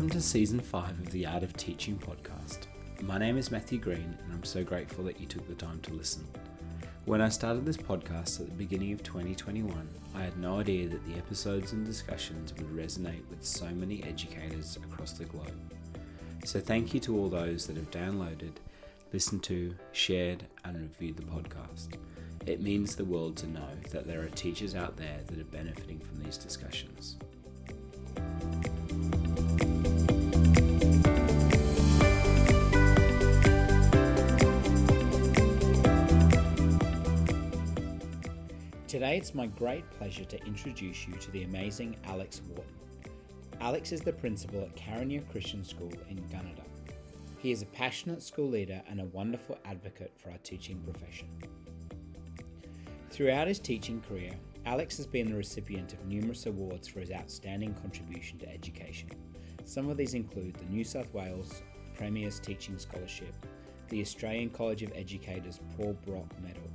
Welcome to season five of the Art of Teaching podcast. My name is Matthew Green, and I'm so grateful that you took the time to listen. When I started this podcast at the beginning of 2021, I had no idea that the episodes and discussions would resonate with so many educators across the globe. So, thank you to all those that have downloaded, listened to, shared, and reviewed the podcast. It means the world to know that there are teachers out there that are benefiting from these discussions. Today, it's my great pleasure to introduce you to the amazing Alex Wharton. Alex is the principal at Carinya Christian School in Gunnedah. He is a passionate school leader and a wonderful advocate for our teaching profession. Throughout his teaching career, Alex has been the recipient of numerous awards for his outstanding contribution to education. Some of these include the New South Wales Premier's Teaching Scholarship, the Australian College of Educators Paul Brock Medal,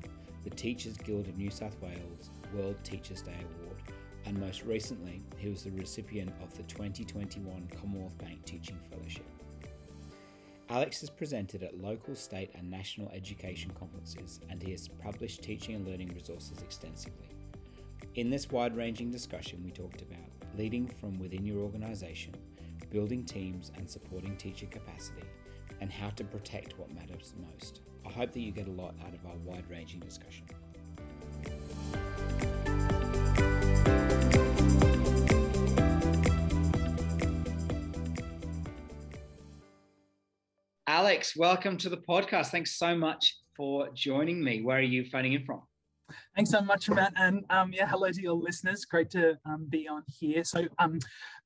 the Teachers Guild of New South Wales World Teachers Day Award, and most recently, he was the recipient of the 2021 Commonwealth Bank Teaching Fellowship. Alex has presented at local, state, and national education conferences, and he has published teaching and learning resources extensively. In this wide ranging discussion, we talked about leading from within your organisation, building teams and supporting teacher capacity, and how to protect what matters most. I hope that you get a lot out of our wide ranging discussion. Alex, welcome to the podcast. Thanks so much for joining me. Where are you phoning in from? Thanks so much, Matt. And um, yeah, hello to your listeners. Great to um, be on here. So, um,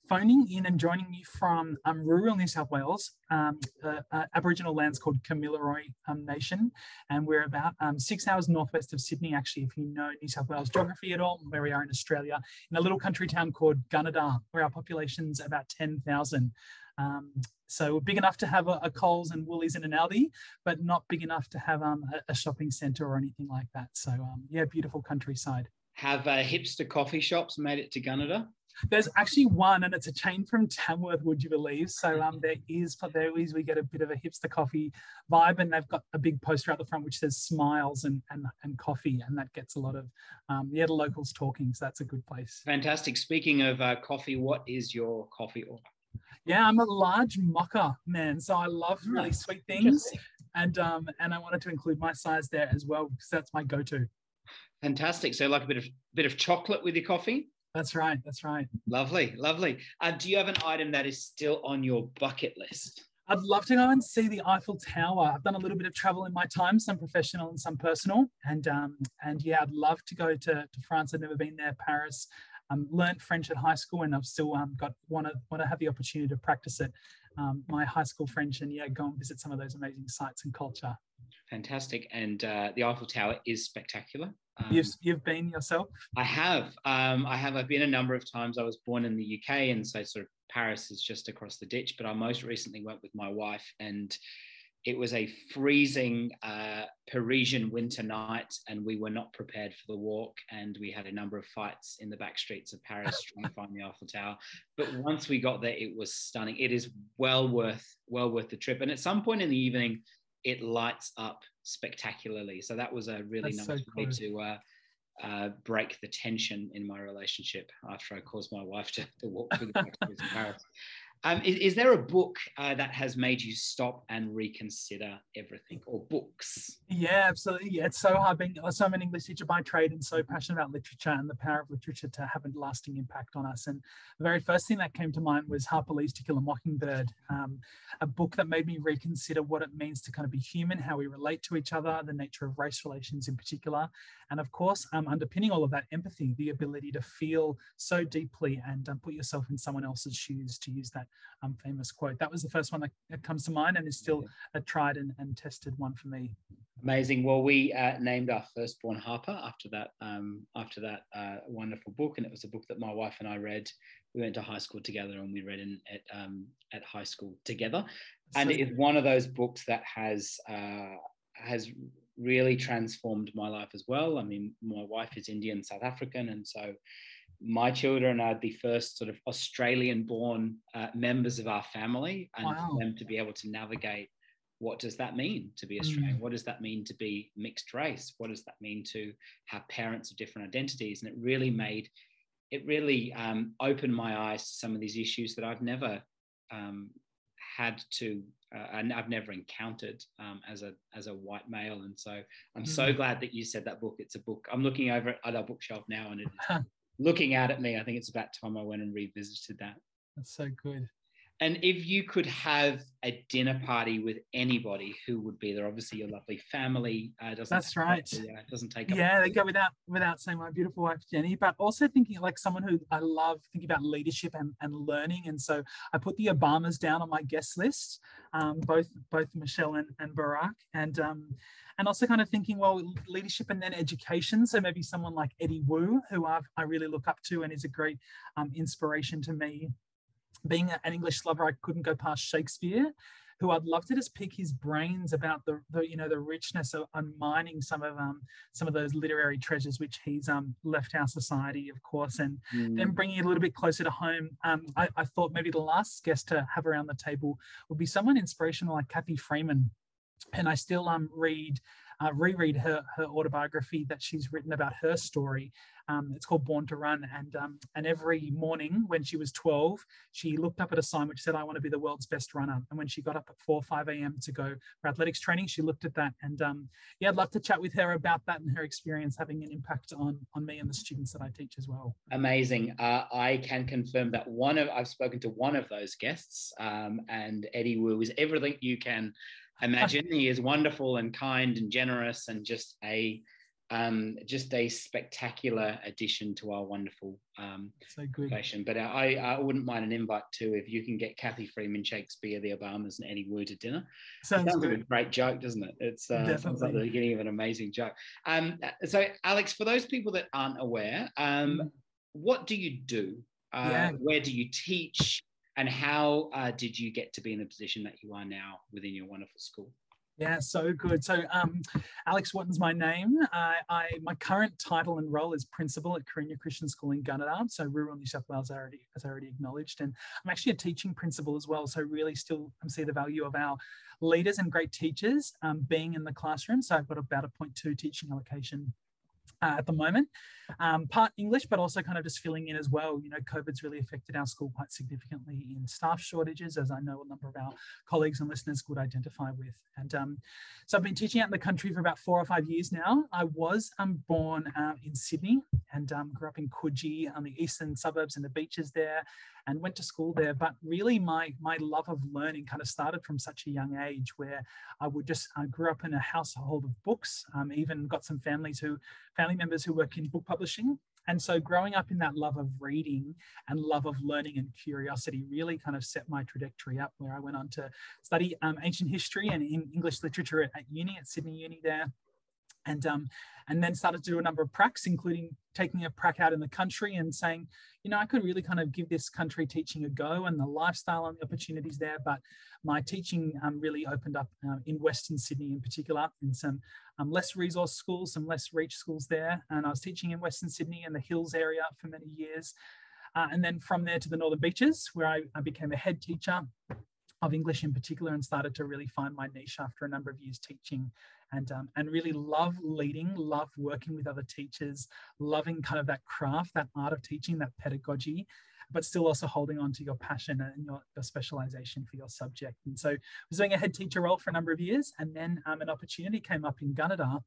phoning in and joining you from um, rural New South Wales, um, uh, uh, Aboriginal lands called Kamilaroi um, Nation. And we're about six hours northwest of Sydney, actually, if you know New South Wales geography at all, where we are in Australia, in a little country town called Gunnedah, where our population's about 10,000. Um, so we're big enough to have a, a, Coles and Woolies and an Aldi, but not big enough to have um, a, a, shopping centre or anything like that. So um, yeah, beautiful countryside. Have uh, hipster coffee shops made it to Gunnedah? There's actually one, and it's a chain from Tamworth, would you believe? So um, there is, there is, we get a bit of a hipster coffee vibe, and they've got a big poster out the front which says "Smiles" and and, and coffee, and that gets a lot of um, yeah, the locals talking. So that's a good place. Fantastic. Speaking of uh, coffee, what is your coffee order? Yeah, I'm a large mocha man, so I love really sweet things, and um, and I wanted to include my size there as well because that's my go-to. Fantastic. So, like a bit of bit of chocolate with your coffee. That's right. That's right. Lovely, lovely. Uh, do you have an item that is still on your bucket list? I'd love to go and see the Eiffel Tower. I've done a little bit of travel in my time, some professional and some personal, and um, and yeah, I'd love to go to, to France. I've never been there. Paris, um, learned French at high school, and I've still um, got want to want to have the opportunity to practice it. Um, my high school French, and yeah, go and visit some of those amazing sites and culture. Fantastic, and uh, the Eiffel Tower is spectacular. Um, you've you've been yourself? I have. Um, I have. I've been a number of times. I was born in the UK, and so sort of Paris is just across the ditch. But I most recently went with my wife, and it was a freezing uh, Parisian winter night, and we were not prepared for the walk. And we had a number of fights in the back streets of Paris trying to find the Eiffel Tower. But once we got there, it was stunning. It is well worth well worth the trip. And at some point in the evening, it lights up spectacularly. So that was a really That's nice so way to uh, uh, break the tension in my relationship after I caused my wife to, to walk through the back streets of Paris. Um, is, is, there a book uh, that has made you stop and reconsider everything, or books? Yeah, absolutely. Yeah, it's so hard being so I'm an English teacher by trade and so passionate about literature and the power of literature to have a lasting impact on us. And the very first thing that came to mind was Harper Lee's To Kill a Mockingbird, um, a book that made me reconsider what it means to kind of be human, how we relate to each other, the nature of race relations in particular, and of course, um, underpinning all of that empathy, the ability to feel so deeply and um, put yourself in someone else's shoes to use that um, famous quote. That was the first one that, that comes to mind and is still a tried and, and tested one for me. Amazing. Well, we uh, named our firstborn Harper after that um, after that uh, wonderful book, and it was a book that my wife and I read. We went to high school together, and we read in, at um, at high school together. And so, it is one of those books that has uh, has really transformed my life as well. I mean, my wife is Indian, South African, and so my children are the first sort of Australian born uh, members of our family, and wow. for them to be able to navigate what does that mean to be Australian? Mm. What does that mean to be mixed race? What does that mean to have parents of different identities? And it really made, it really um, opened my eyes to some of these issues that I've never um, had to, uh, and I've never encountered um, as a as a white male. And so I'm mm. so glad that you said that book. It's a book. I'm looking over at our bookshelf now, and it looking out at me. I think it's about time I went and revisited that. That's so good. And if you could have a dinner party with anybody, who would be there? Obviously, your lovely family. Uh, doesn't That's right. Up, yeah, doesn't take. Yeah, they go without without saying my beautiful wife Jenny, but also thinking like someone who I love thinking about leadership and, and learning. And so I put the Obamas down on my guest list, um, both both Michelle and, and Barack, and um, and also kind of thinking well leadership and then education. So maybe someone like Eddie Woo, who I've, I really look up to and is a great um, inspiration to me being an English lover, I couldn't go past Shakespeare, who I'd love to just pick his brains about the, the you know the richness of mining some of um some of those literary treasures which he's um left our society, of course, and mm. then bringing it a little bit closer to home. Um, I, I thought maybe the last guest to have around the table would be someone inspirational like Cathy Freeman, and I still um read uh, reread her, her autobiography that she's written about her story. Um, it's called Born to Run. And, um, and every morning when she was 12, she looked up at a sign which said, I want to be the world's best runner. And when she got up at 4 5 a.m. to go for athletics training, she looked at that. And um, yeah, I'd love to chat with her about that and her experience having an impact on, on me and the students that I teach as well. Amazing. Uh, I can confirm that one of, I've spoken to one of those guests, um, and Eddie Woo is everything you can imagine. he is wonderful and kind and generous and just a um, just a spectacular addition to our wonderful um, so. But I, I wouldn't mind an invite too if you can get Cathy Freeman, Shakespeare, the Obamas, and Eddie Woo to dinner. Sounds, sounds like a great joke, doesn't it? It's uh, sounds like the beginning of an amazing joke. Um, so, Alex, for those people that aren't aware, um, mm. what do you do? Uh, yeah. Where do you teach? and how uh, did you get to be in the position that you are now within your wonderful school? Yeah, so good. So, um, Alex Wharton's my name. Uh, I my current title and role is principal at Carinya Christian School in Gunnedah, so rural New South Wales, already, as I already acknowledged, and I'm actually a teaching principal as well. So, really, still um, see the value of our leaders and great teachers um, being in the classroom. So, I've got about a 0.2 teaching allocation uh, at the moment. Um, part English, but also kind of just filling in as well. You know, COVID's really affected our school quite significantly in staff shortages, as I know a number of our colleagues and listeners would identify with. And um, so I've been teaching out in the country for about four or five years now. I was um, born uh, in Sydney and um, grew up in Coogee on the eastern suburbs and the beaches there and went to school there. But really, my my love of learning kind of started from such a young age, where I would just I grew up in a household of books. Um, even got some families who family members who work in book publishing. And so, growing up in that love of reading and love of learning and curiosity really kind of set my trajectory up. Where I went on to study um, ancient history and in English literature at, at uni at Sydney Uni there and um, and then started to do a number of pracs, including taking a prac out in the country and saying, you know, I could really kind of give this country teaching a go and the lifestyle and the opportunities there. But my teaching um, really opened up uh, in Western Sydney in particular, in some um, less resource schools, some less reach schools there. And I was teaching in Western Sydney and the Hills area for many years. Uh, and then from there to the Northern Beaches, where I, I became a head teacher of English in particular and started to really find my niche after a number of years teaching and um, and really love leading, love working with other teachers, loving kind of that craft, that art of teaching, that pedagogy, but still also holding on to your passion and your, your specialization for your subject. And so I was doing a head teacher role for a number of years, and then um, an opportunity came up in Gunnedah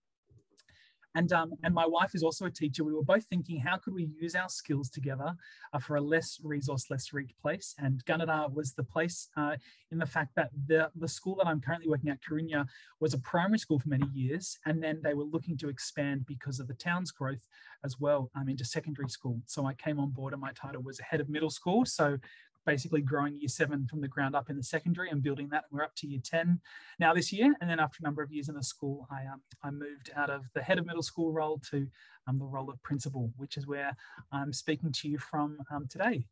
and, um, and my wife is also a teacher. We were both thinking, how could we use our skills together uh, for a less resource, less reach place? And Gunnedah was the place uh, in the fact that the, the school that I'm currently working at, Carinya, was a primary school for many years. And then they were looking to expand because of the town's growth as well um, into secondary school. So I came on board and my title was head of middle school. So basically growing year seven from the ground up in the secondary and building that. We're up to year 10 now this year. And then after a number of years in the school, I, um, I moved out of the head of middle school role to um, the role of principal, which is where I'm speaking to you from um, today.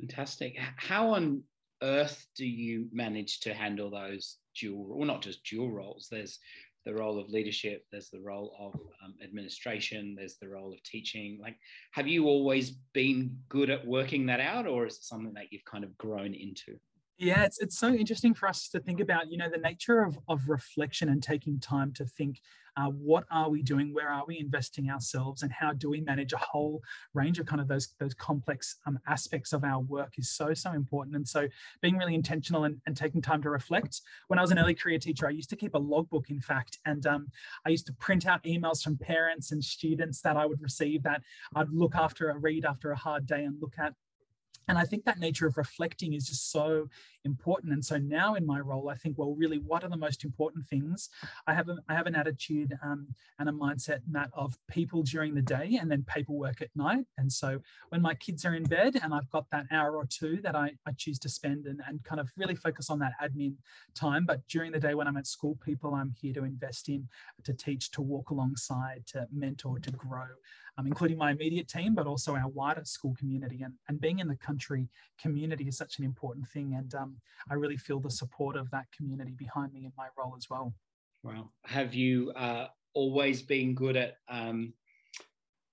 Fantastic. How on earth do you manage to handle those dual, or not just dual roles? There's the role of leadership, there's the role of um, administration, there's the role of teaching. Like, have you always been good at working that out, or is it something that you've kind of grown into? Yeah, it's, it's so interesting for us to think about, you know, the nature of, of reflection and taking time to think uh, what are we doing, where are we investing ourselves, and how do we manage a whole range of kind of those, those complex um, aspects of our work is so, so important. And so being really intentional and, and, taking time to reflect. When I was an early career teacher, I used to keep a logbook, in fact, and um, I used to print out emails from parents and students that I would receive that I'd look after a read after a hard day and look at and I think that nature of reflecting is just so important. And so now in my role, I think, well, really, what are the most important things? I have a, I have an attitude um, and a mindset, Matt, of people during the day and then paperwork at night. And so when my kids are in bed and I've got that hour or two that I, I choose to spend and, and kind of really focus on that admin time. But during the day when I'm at school, people I'm here to invest in, to teach, to walk alongside, to mentor, to grow um, including my immediate team, but also our wider school community. And, and being in the country community is such an important thing. And um, I really feel the support of that community behind me in my role as well. Wow. Have you uh, always been good at um,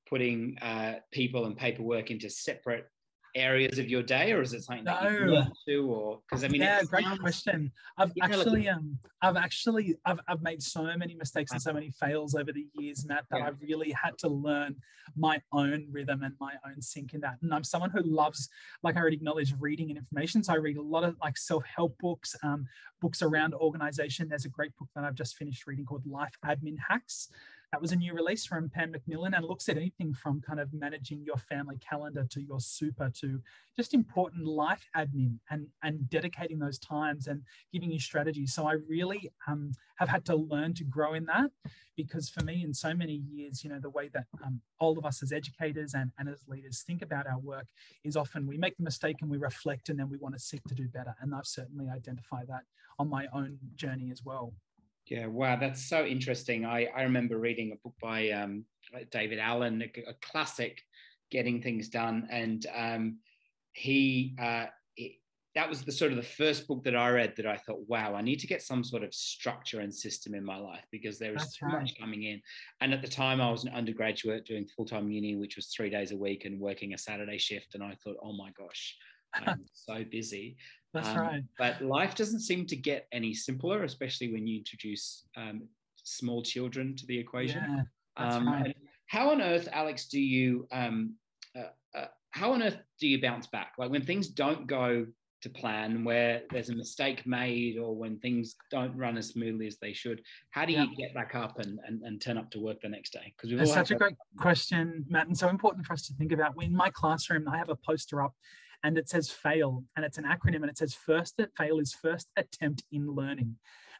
putting uh, people and paperwork into separate areas of your day, or is it something that you want to, or because I mean, yeah, great sounds, question. I've actually, um, I've actually, I've, I've made so many mistakes and so many fails over the years, Matt, that yeah. I've really had to learn my own rhythm and my own sync in that. And I'm someone who loves, like I already acknowledged, reading and information. So I read a lot of like self-help books, um, books around organization. There's a great book that I've just finished reading called Life Admin Hacks. That was a new release from Pan Macmillan and looks at anything from kind of managing your family calendar to your super to just important life admin and, and dedicating those times and giving you strategies. So I really um, have had to learn to grow in that because for me, in so many years, you know, the way that um, all of us as educators and, and as leaders think about our work is often we make the mistake and we reflect and then we want to seek to do better. And I've certainly identified that on my own journey as well. Yeah, wow, that's so interesting. I, I remember reading a book by um, David Allen, a, a, classic, Getting Things Done, and um, he uh, it, that was the sort of the first book that I read that I thought, wow, I need to get some sort of structure and system in my life because there is That's too right. much coming in. And at the time, I was an undergraduate doing full time uni, which was three days a week and working a Saturday shift, and I thought, oh my gosh, I'm so busy. That's um, right. But life doesn't seem to get any simpler, especially when you introduce um, small children to the equation. Yeah, that's um, right. How on earth, Alex, do you um, uh, uh, how on earth do you bounce back? Like when things don't go to plan, where there's a mistake made, or when things don't run as smoothly as they should, how do you get back up and, and, and turn up to work the next day? Because it's such a great question, Matt, and so important for us to think about. In my classroom, I have a poster up and it says fail and it's an acronym and it says first that fail is first attempt in learning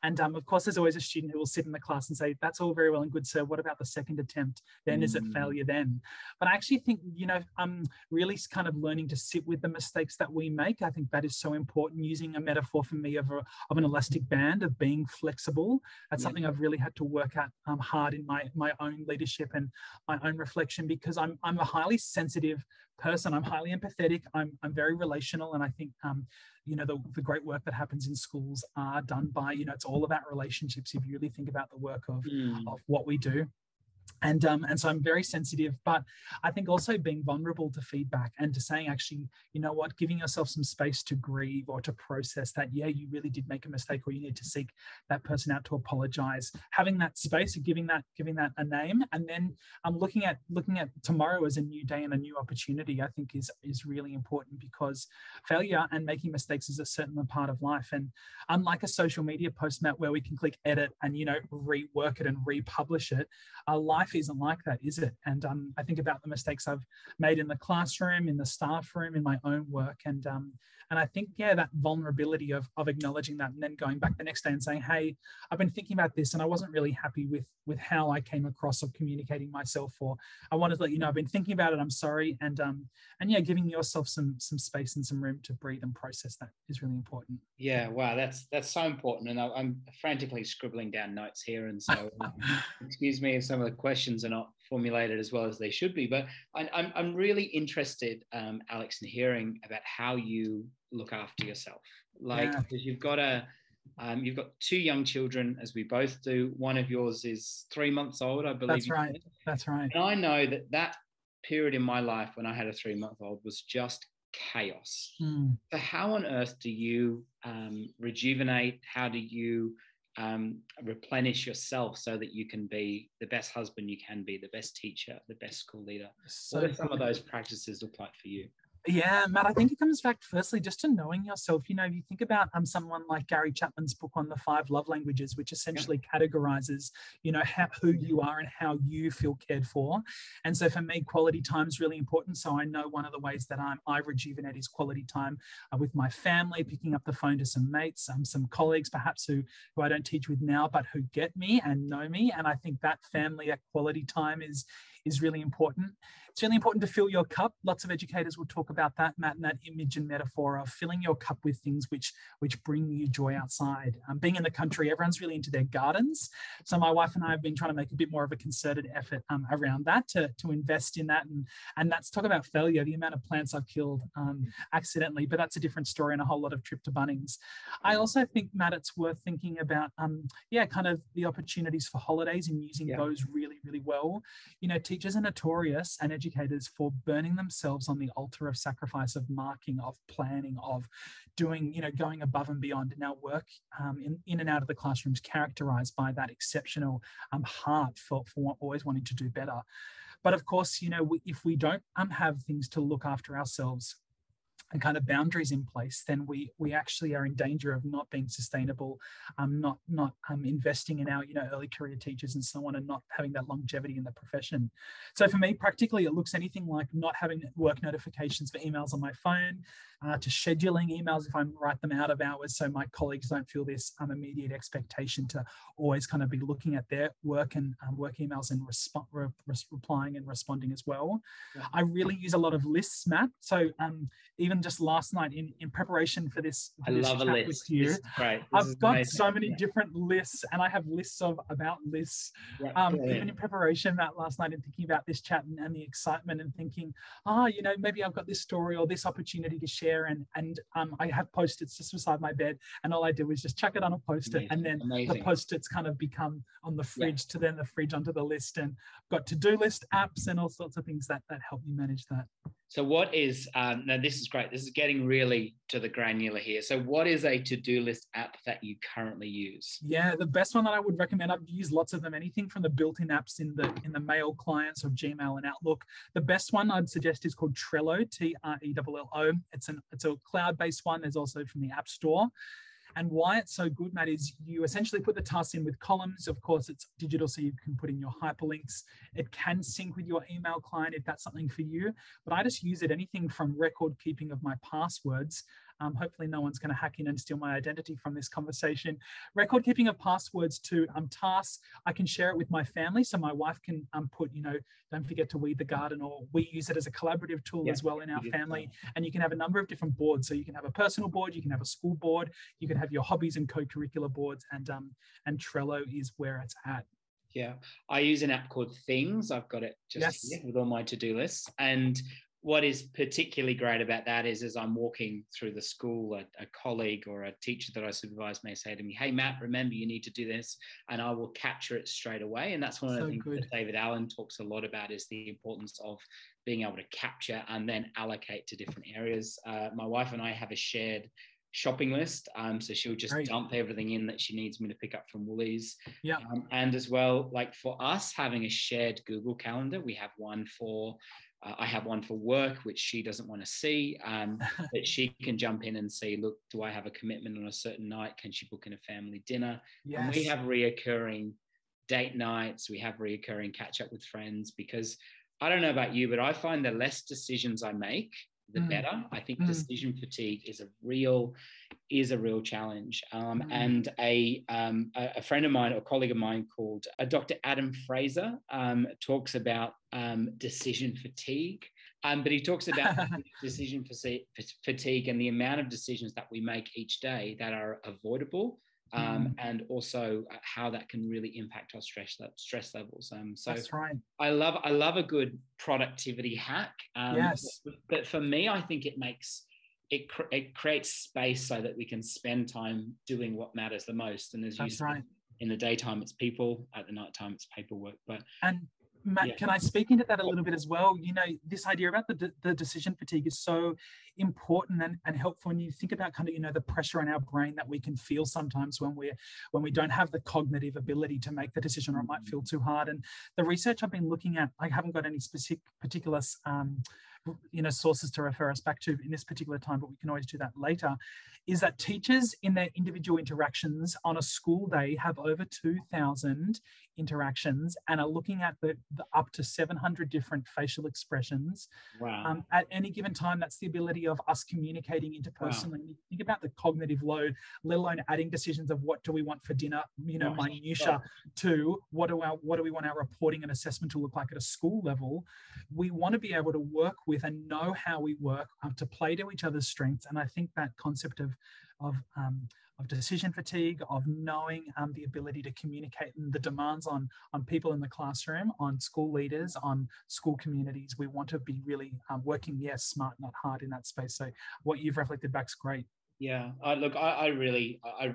and um, of course, there's always a student who will sit in the class and say, that's all very well and good, sir. What about the second attempt? Then mm. is it mm. failure then? But I actually think, you know, I'm really kind of learning to sit with the mistakes that we make. I think that is so important using a metaphor for me of, a, of an elastic band, of being flexible. That's yeah. something I've really had to work at um, hard in my, my own leadership and my own reflection because I'm, I'm a highly sensitive person. I'm highly empathetic. I'm, I'm very relational. And I think um, you know the, the great work that happens in schools are done by you know it's all about relationships if you really think about the work of, mm. of what we do and um, and so I'm very sensitive. But I think also being vulnerable to feedback and to saying actually, you know what, giving yourself some space to grieve or to process that, yeah, you really did make a mistake, or you need to seek that person out to apologize. Having that space giving that giving that a name, and then I'm um, looking at looking at tomorrow as a new day and a new opportunity. I think is is really important because failure and making mistakes is a certain part of life. And unlike a social media post, Matt, where we can click edit and you know rework it and republish it, a isn't like that, is it? And um, I think about the mistakes I've made in the classroom, in the staff room, in my own work, and um, and I think, yeah, that vulnerability of, of acknowledging that and then going back the next day and saying, hey, I've been thinking about this and I wasn't really happy with, with how I came across of communicating myself, or I wanted to let you know I've been thinking about it. I'm sorry. And um, and yeah, giving yourself some some space and some room to breathe and process that is really important. Yeah, wow, that's that's so important. And I'm frantically scribbling down notes here. And so excuse me if some of the questions are not formulated as well as they should be. But I, I'm, I'm really interested, um, Alex, in hearing about how you look after yourself. Like, because yeah. you've got a, Um, you've got two young children, as we both do. One of yours is three months old, I believe. That's right. Said. That's right. And I know that that period in my life when I had a three month old was just chaos. Mm. So, how on earth do you um, rejuvenate? How do you um, replenish yourself so that you can be the best husband you can be, the best teacher, the best school leader? So what do some of those practices look like for you? Yeah, Matt, I think it comes back firstly just to knowing yourself. You know, if you think about um, someone like Gary Chapman's book on the five love languages, which essentially yeah. categorizes, you know, how, who you are and how you feel cared for. And so for me, quality time is really important. So I know one of the ways that I'm, I rejuvenate is quality time uh, with my family, picking up the phone to some mates, um, some colleagues, perhaps who, who I don't teach with now, but who get me and know me. And I think that family, that quality time is, is really important. It's really important to fill your cup. Lots of educators will talk about that, Matt, and that image and metaphor of filling your cup with things which which bring you joy outside. Um, being in the country, everyone's really into their gardens. So my wife and I have been trying to make a bit more of a concerted effort um, around that to, to invest in that. And, and that's talk about failure, the amount of plants I've killed um, accidentally, but that's a different story and a whole lot of trip to Bunnings. I also think, Matt, it's worth thinking about, um, yeah, kind of the opportunities for holidays and using yeah. those really, really well. You know, teachers are notorious and educators for burning themselves on the altar of sacrifice, of marking, of planning, of doing, you know, going above and beyond. And our work um, in, in and out of the classrooms characterized by that exceptional um, heart for, for always wanting to do better. But of course, you know, we, if we don't um, have things to look after ourselves, and kind of boundaries in place, then we we actually are in danger of not being sustainable, um, not not um, investing in our you know early career teachers and so on, and not having that longevity in the profession. So for me, practically, it looks anything like not having work notifications for emails on my phone, uh, to scheduling emails if I write them out of hours, so my colleagues don't feel this um, immediate expectation to always kind of be looking at their work and um, work emails and resp- re- replying and responding as well. Yeah. I really use a lot of lists, Matt. So um, even just last night in, in preparation for this, for I this love a list. with you. This I've got amazing. so many yeah. different lists, and I have lists of about lists. Yeah, um, even in preparation, Matt, last night, and thinking about this chat and, and the excitement, and thinking, ah, oh, you know, maybe I've got this story or this opportunity to share and and um, I have post-its just beside my bed, and all I do is just chuck it on a post-it, and then Amazing. the post-its kind of become on the fridge yeah. to then the fridge onto the list, and got to-do list apps and all sorts of things that that help me manage that. So, what is um, now? This is great. This is getting really to the granular here. So, what is a to-do list app that you currently use? Yeah, the best one that I would recommend. I've used lots of them. Anything from the built-in apps in the in the mail clients of Gmail and Outlook. The best one I'd suggest is called Trello. T R E L L O. It's an it's a cloud-based one. There's also from the App Store. And why it's so good, Matt, is you essentially put the tasks in with columns. Of course, it's digital, so you can put in your hyperlinks. It can sync with your email client if that's something for you. But I just use it anything from record keeping of my passwords um, hopefully, no one's going to hack in and steal my identity from this conversation. Record keeping of passwords to um, tasks. I can share it with my family, so my wife can um, put, you know, don't forget to weed the garden, or we use it as a collaborative tool yeah, as well in our family. And you can have a number of different boards. So you can have a personal board, you can have a school board, you can have your hobbies and co-curricular boards, and um, and Trello is where it's at. Yeah, I use an app called Things. I've got it just yes. here with all my to-do lists, and what is particularly great about that is as I'm walking through the school, a, a, colleague or a teacher that I supervise may say to me, Hey, Matt, remember you need to do this. And I will capture it straight away. And that's one of so the things good. that David Allen talks a lot about is the importance of being able to capture and then allocate to different areas. Uh, my wife and I have a shared shopping list. Um, so she'll just Great. dump everything in that she needs me to pick up from Woolies. Yeah. Um, and as well, like for us having a shared Google Calendar, we have one for uh, I have one for work, which she doesn't want to see, um, but she can jump in and say, look, do I have a commitment on a certain night? Can she book in a family dinner? Yes. And we have reoccurring date nights. We have reoccurring catch up with friends because I don't know about you, but I find the less decisions I make, the mm. better. I think mm. decision fatigue is a real is a real challenge. Um, mm. And a, um, a friend of mine, or a colleague of mine called uh, Dr. Adam Fraser, um, talks about um, decision fatigue. Um, but he talks about decision fatigue and the amount of decisions that we make each day that are avoidable um, mm. and also uh, how that can really impact our stress stress levels. Um, so that's right. I love I love a good productivity hack. Um, yes. But for me, I think it makes it, cr- it creates space so that we can spend time doing what matters the most. And as you said, right. in the daytime it's people, at the nighttime it's paperwork. But And Matt, Yeah. can I speak into that a little bit as well? You know, this idea about the, the decision fatigue is so important and, and helpful when you think about kind of, you know, the pressure in our brain that we can feel sometimes when we're when we don't have the cognitive ability to make the decision or it might feel too hard. And the research I've been looking at, I haven't got any specific particular um, you know sources to refer us back to in this particular time but we can always do that later is that teachers in their individual interactions on a school day have over 2000 interactions and are looking at the, the up to 700 different facial expressions wow. um, at any given time that's the ability of us communicating interpersonally You think about the cognitive load let alone adding decisions of what do we want for dinner you know Right. minutia to what do our what do we want our reporting and assessment to look like at a school level we want to be able to work with and know how we work um, to play to each other's strengths and i think that concept of of um, of decision fatigue, of knowing um, the ability to communicate and the demands on on people in the classroom, on school leaders, on school communities. We want to be really um, working, yes, smart, not hard in that space. So what you've reflected back's great. Yeah, I look, I, I really, I,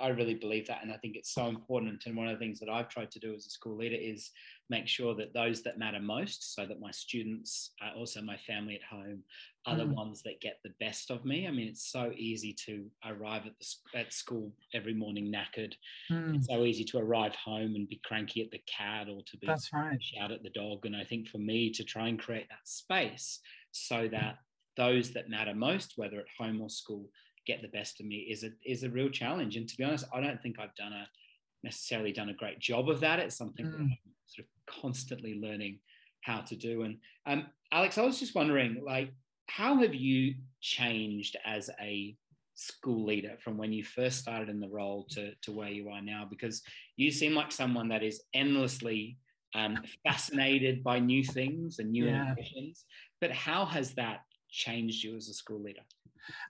I really believe that, and I think it's so important. And one of the things that I've tried to do as a school leader is make sure that those that matter most, so that my students, uh, also my family at home, are the Mm. ones that get the best of me. I mean, it's so easy to arrive at the at school every morning knackered. Mm, It's so easy to arrive home and be cranky at the cat or to be that's right. shout at the dog. And I think for me to try and create that space so that those that matter most, whether at home or school, get the best of me is a is a real challenge. And to be honest, I don't think I've done a necessarily done a great job of that. It's something that Mm. I'm sort of constantly learning how to do. And um, Alex, I was just wondering, like, how have you changed as a school leader from when you first started in the role to, to where you are now? Because you seem like someone that is endlessly um, fascinated by new things and new Yeah. innovations. But how has that changed you as a school leader?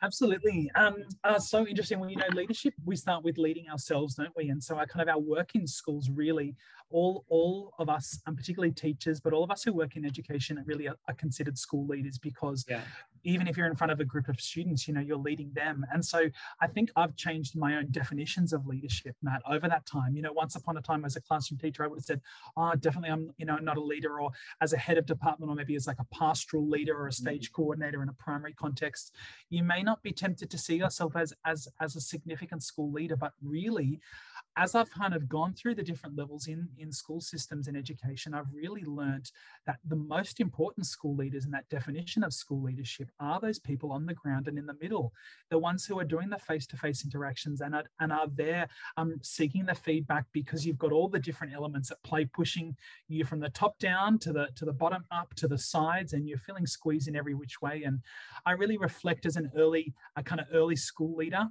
Absolutely. Um, uh, so interesting. Well, you know, leadership, we start with leading ourselves, don't we? And so our kind of our work in schools really, all all of us, and particularly teachers, but all of us who work in education really are, are considered school leaders because Yeah. Even if you're in front of a group of students, you know, you're leading them. And so I think I've changed my own definitions of leadership, Matt, over that time. You know, once upon a time as a classroom teacher, I would have said, oh, definitely I'm, you know, not a leader or as a head of department or maybe as like a pastoral leader or a mm. stage coordinator in a primary context. You may not be tempted to see yourself as as as a significant school leader, but really as I've kind of gone through the different levels in, in school systems and education, I've really learned that the most important school leaders in that definition of school leadership are those people on the ground and in the middle, the ones who are doing the face-to-face interactions and are, and are there um, seeking the feedback because you've got all the different elements at play, pushing you from the top down to the to the bottom up to the sides, and you're feeling squeezed in every which way. And I really reflect as an early, a kind of early school leader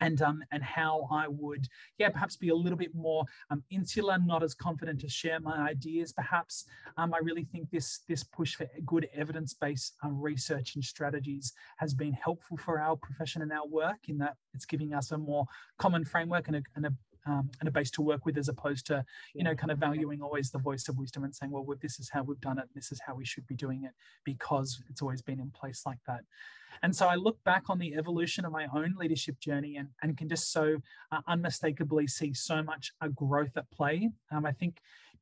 and um, and how I would, yeah, perhaps be a little bit more um, insular, not as confident to share my ideas. Perhaps um, I really think this this push for good evidence-based um, research and strategies has been helpful for our profession and our work in that it's giving us a more common framework and a, and a um, and a base to work with as opposed to you know kind of valuing always the voice of wisdom and saying well this is how we've done it this is how we should be doing it because it's always been in place like that and so I look back on the evolution of my own leadership journey and, and can just so uh, unmistakably see so much uh, growth at play. Um, I think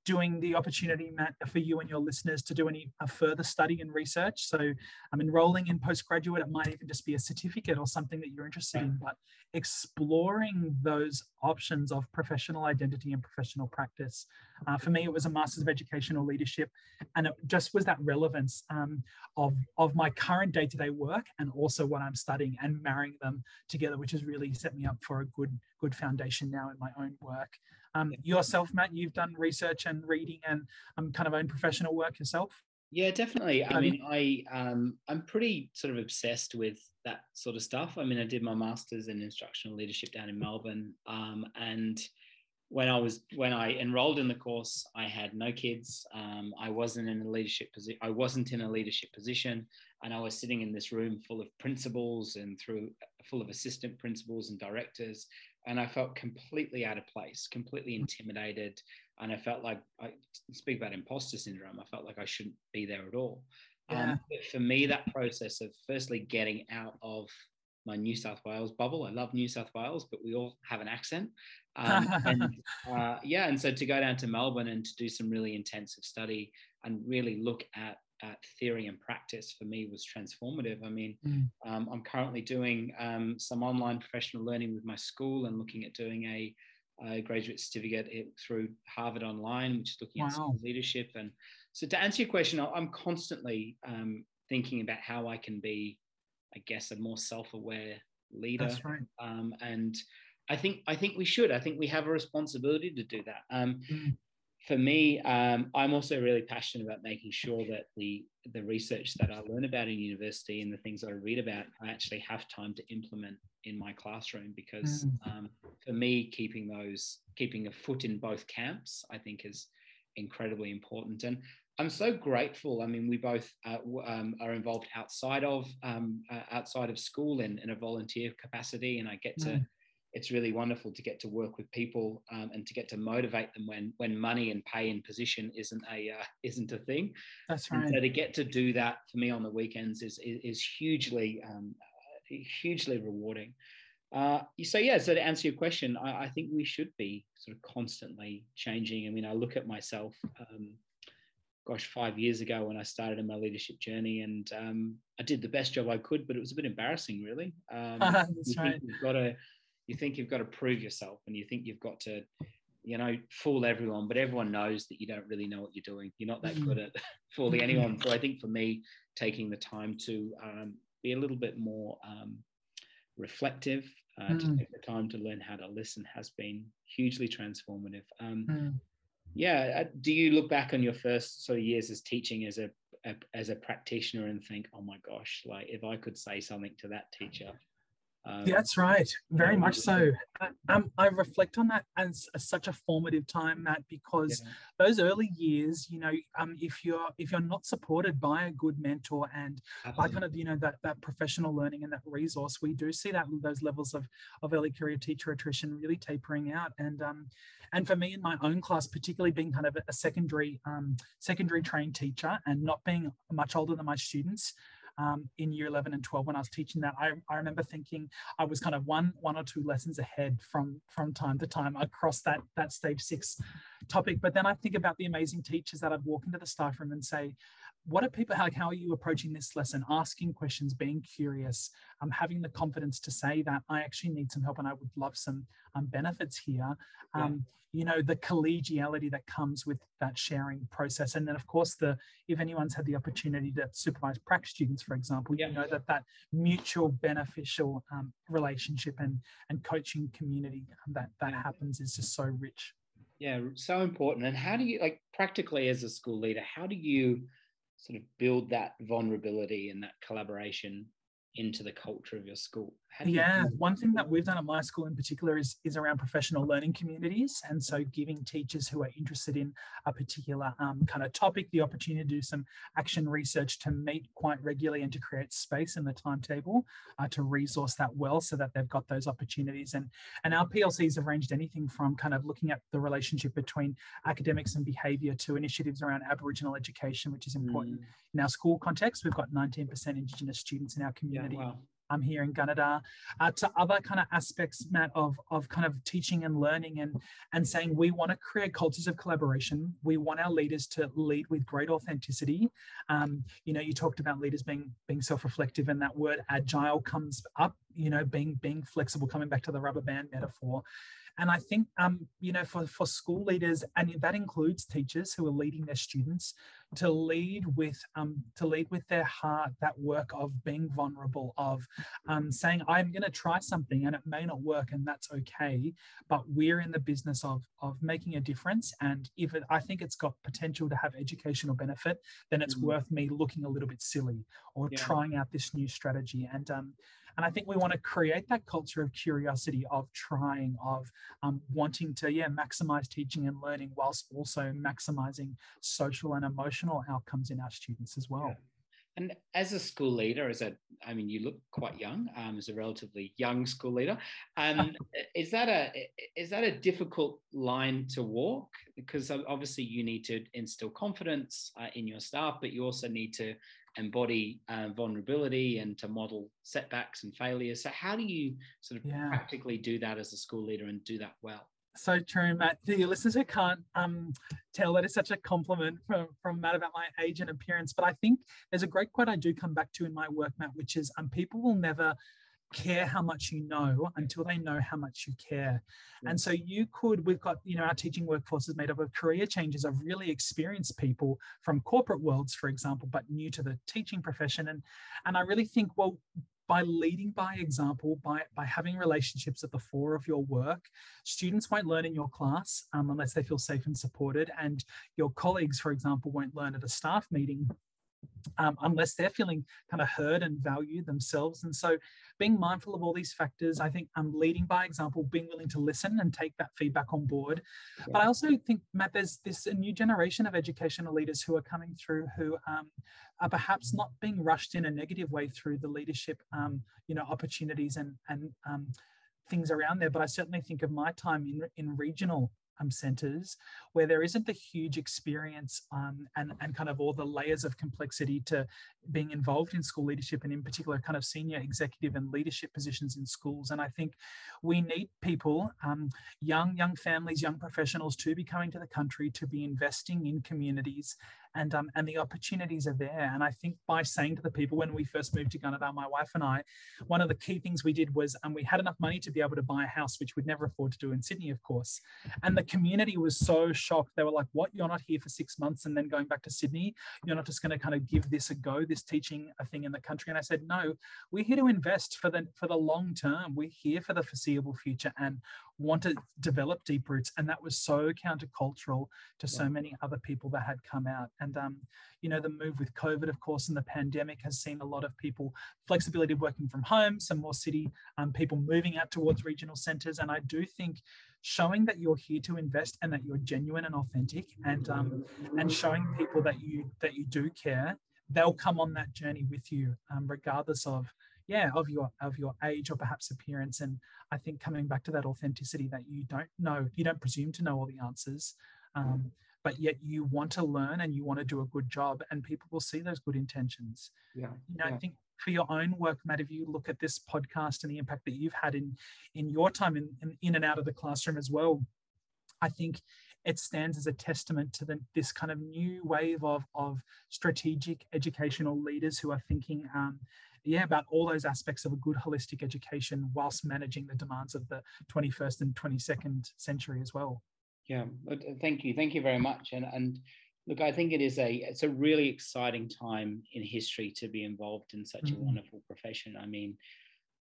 doing the opportunity, Matt, for you and your listeners to do any further study and research. So I'm enrolling in postgraduate. It might even just be a certificate or something that you're interested in, but exploring those options of professional identity and professional practice. Uh, for me, it was a Master's of Educational Leadership, and it just was that relevance um, of, of my current day-to-day work and also what I'm studying and marrying them together, which has really set me up for a good, good foundation now in my own work. Um, yourself, Matt, you've done research and reading and um, kind of own professional work yourself. Yeah, definitely. I Um, mean, I um, I'm pretty sort of obsessed with that sort of stuff. I mean, I did my masters in instructional leadership down in Melbourne, um, and when I was when I enrolled in the course, I had no kids. Um, I wasn't in a leadership position. I wasn't in a leadership position, and I was sitting in this room full of principals and through full of assistant principals and directors, and I felt completely out of place, completely intimidated. and I felt like I speak about imposter syndrome. I felt like I shouldn't be there at all. Yeah. Um, but for me, that process of firstly getting out of my New South Wales bubble. I love New South Wales, but we all have an accent. Um, and uh, yeah, and so to go down to Melbourne and to do some really intensive study and really look at, at theory and practice for me was transformative. I mean, Mm. um, I'm currently doing um, some online professional learning with my school and looking at doing a, a graduate certificate through Harvard Online, which is looking at Wow. school leadership. And so to answer your question, I'm constantly um, thinking about how I can be I guess, a more self-aware leader. That's right. Um, and I think I think we should. I think we have a responsibility to do that. Um, Mm. For me, um, I'm also really passionate about making sure that the the research that I learn about in university and the things that I read about, I actually have time to implement in my classroom. Because Mm. um, for me, keeping those keeping a foot in both camps, I think is incredibly important. And I'm so grateful. I mean, we both uh, um, are involved outside of um, uh, outside of school in, in a volunteer capacity, and I get to. It's really wonderful to get to work with people um, and to get to motivate them when when money and pay and position isn't a uh, isn't a thing. That's And right. so to get to do that for me on the weekends is is, is hugely um, hugely rewarding. Uh, so yeah, so to answer your question, I, I think we should be sort of constantly changing. I mean, I look at myself. Um, gosh, five years ago when I started in my leadership journey, and um, I did the best job I could, but it was a bit embarrassing, really. Um, That's right. you've got to, you think you've got to prove yourself, and you think you've got to, you know, fool everyone, but everyone knows that you don't really know what you're doing. You're not that Mm. good at fooling Mhm. anyone. So I think for me, taking the time to um, be a little bit more um, reflective, uh, to Mm. take the time to learn how to listen has been hugely transformative. Um, Mm. yeah. Do you look back on your first sort of years as teaching as a, a as a practitioner and think, oh my gosh, like if I could say something to that teacher. Um, Yeah, that's right. Very much so. I- Um, I reflect on that as, as such a formative time, Matt, because yeah, those early years, you know, um, if you're if you're not supported by a good mentor and by kind of you know that that professional learning and that resource, we do see that those levels of of early career teacher attrition really tapering out. And um, and for me in my own class, particularly being kind of a secondary um, secondary trained teacher and not being much older than my students. Um, in year 11 and 12 when i was teaching that I, I remember thinking i was kind of one one or two lessons ahead from from time to time across that that stage six topic. But then i think about the amazing teachers that i'd walk into the staff room and say what are people like how are you approaching this lesson asking questions being curious um, having the confidence to say that i actually need some help and i would love some um, benefits here Yeah. um, you know the collegiality that comes with that sharing process and then of course the if anyone's had the opportunity to supervise prac students for example Yeah. you know that that mutual beneficial um, relationship and and coaching community that that Yeah. happens is just so rich yeah, so important. And how do you like practically as a school leader? How do you sort of build that vulnerability and that collaboration into the culture of your school? Yeah, one thing that we've done at my school in particular is is around professional learning communities, and so giving teachers who are interested in a particular um, kind of topic the opportunity to do some action research to meet quite regularly and to create space in the timetable uh, to resource that well, so that they've got those opportunities. And and our PLCs have ranged anything from kind of looking at the relationship between academics and behaviour to initiatives around Aboriginal education, which is important Mm, in our school context. We've got 19% Indigenous students in our yeah, community wow. Um, here in Gunnedah, uh, to other kind of aspects, Matt, of, of kind of teaching and learning and, and saying we want to create cultures of collaboration. We want our leaders to lead with great authenticity. Um, you know, you talked about leaders being being self-reflective and that word agile comes up, you know, being being flexible, coming back to the rubber band metaphor. And I think, um, you know, for, for school leaders, and that includes teachers who are leading their students, to lead with um, to lead with their heart that work of being vulnerable, of um, saying I'm going to try something and it may not work, and that's okay. But we're in the business of of making a difference, and if it, I think it's got potential to have educational benefit, then it's Mhm. worth me looking a little bit silly or Yeah. trying out this new strategy. And um, and I think we want to create that culture of curiosity, of trying, of um, wanting to yeah maximize teaching and learning whilst also maximizing social and emotional outcomes in our students as well. And as a school leader, as a, I mean, you look quite young, um, as a relatively young school leader. Um, is that a is that a difficult line to walk? Because obviously you need to instill confidence uh, in your staff, but you also need to embody uh, vulnerability and to model setbacks and failures. So how do you sort of yeah. practically do that as a school leader and do that well? So true, Matt. To your listeners who can't um, tell, that is such a compliment from, from Matt about my age and appearance. But I think there's a great quote I do come back to in my work, Matt, which is um, people will never care how much you know until they know how much you care. And so you could, we've got, you know, our teaching workforce is made up of career changes of really experienced people from corporate worlds, for example, but new to the teaching profession. And and I really think, well, by leading by example, by, by having relationships at the fore of your work, students won't learn in your class um, unless they feel safe and supported. And your colleagues, for example, won't learn at a staff meeting um, unless they're feeling kind of heard and valued themselves. And so, being mindful of all these factors, I think I'm um, leading by example, being willing to listen and take that feedback on board. Yeah. But I also think, Matt, there's this a new generation of educational leaders who are coming through who um, are perhaps not being rushed in a negative way through the leadership, um, you know, opportunities and and um, things around there. But I certainly think of my time in in regional um, centers where there isn't the huge experience um, and, and kind of all the layers of complexity to being involved in school leadership and in particular kind of senior executive and leadership positions in schools. And I think we need people, um, young, young families, young professionals to be coming to the country to be investing in communities and um, and the opportunities are there. And I think by saying to the people when we first moved to Gunnedah, my wife and I, one of the key things we did was, and um, we had enough money to be able to buy a house, which we'd never afford to do in Sydney, of course. And the community was so shocked. They were like, "What? You're not here for six months and then going back to Sydney? You're not just going to kind of give this a go, this teaching a thing in the country?" And I said, "No, we're here to invest for the for the long term. We're here for the foreseeable future, and want to develop deep roots and that was so countercultural to so many other people that had come out and um, you know the move with covid of course and the pandemic has seen a lot of people flexibility of working from home some more city um, people moving out towards regional centers and i do think showing that you're here to invest and that you're genuine and authentic and um, and showing people that you that you do care they'll come on that journey with you um, regardless of yeah of your of your age or perhaps appearance and i think coming back to that authenticity that you don't know you don't presume to know all the answers um, but yet you want to learn and you want to do a good job and people will see those good intentions yeah you know yeah. i think for your own work matt if you look at this podcast and the impact that you've had in in your time in, in, in and out of the classroom as well i think it stands as a testament to the, this kind of new wave of, of strategic educational leaders who are thinking um, yeah, about all those aspects of a good holistic education whilst managing the demands of the 21st and 22nd century as well. Yeah, uh, thank you, thank you very much. And and look, I think it is a it's a really exciting time in history to be involved in such mm-hmm. a wonderful profession. I mean,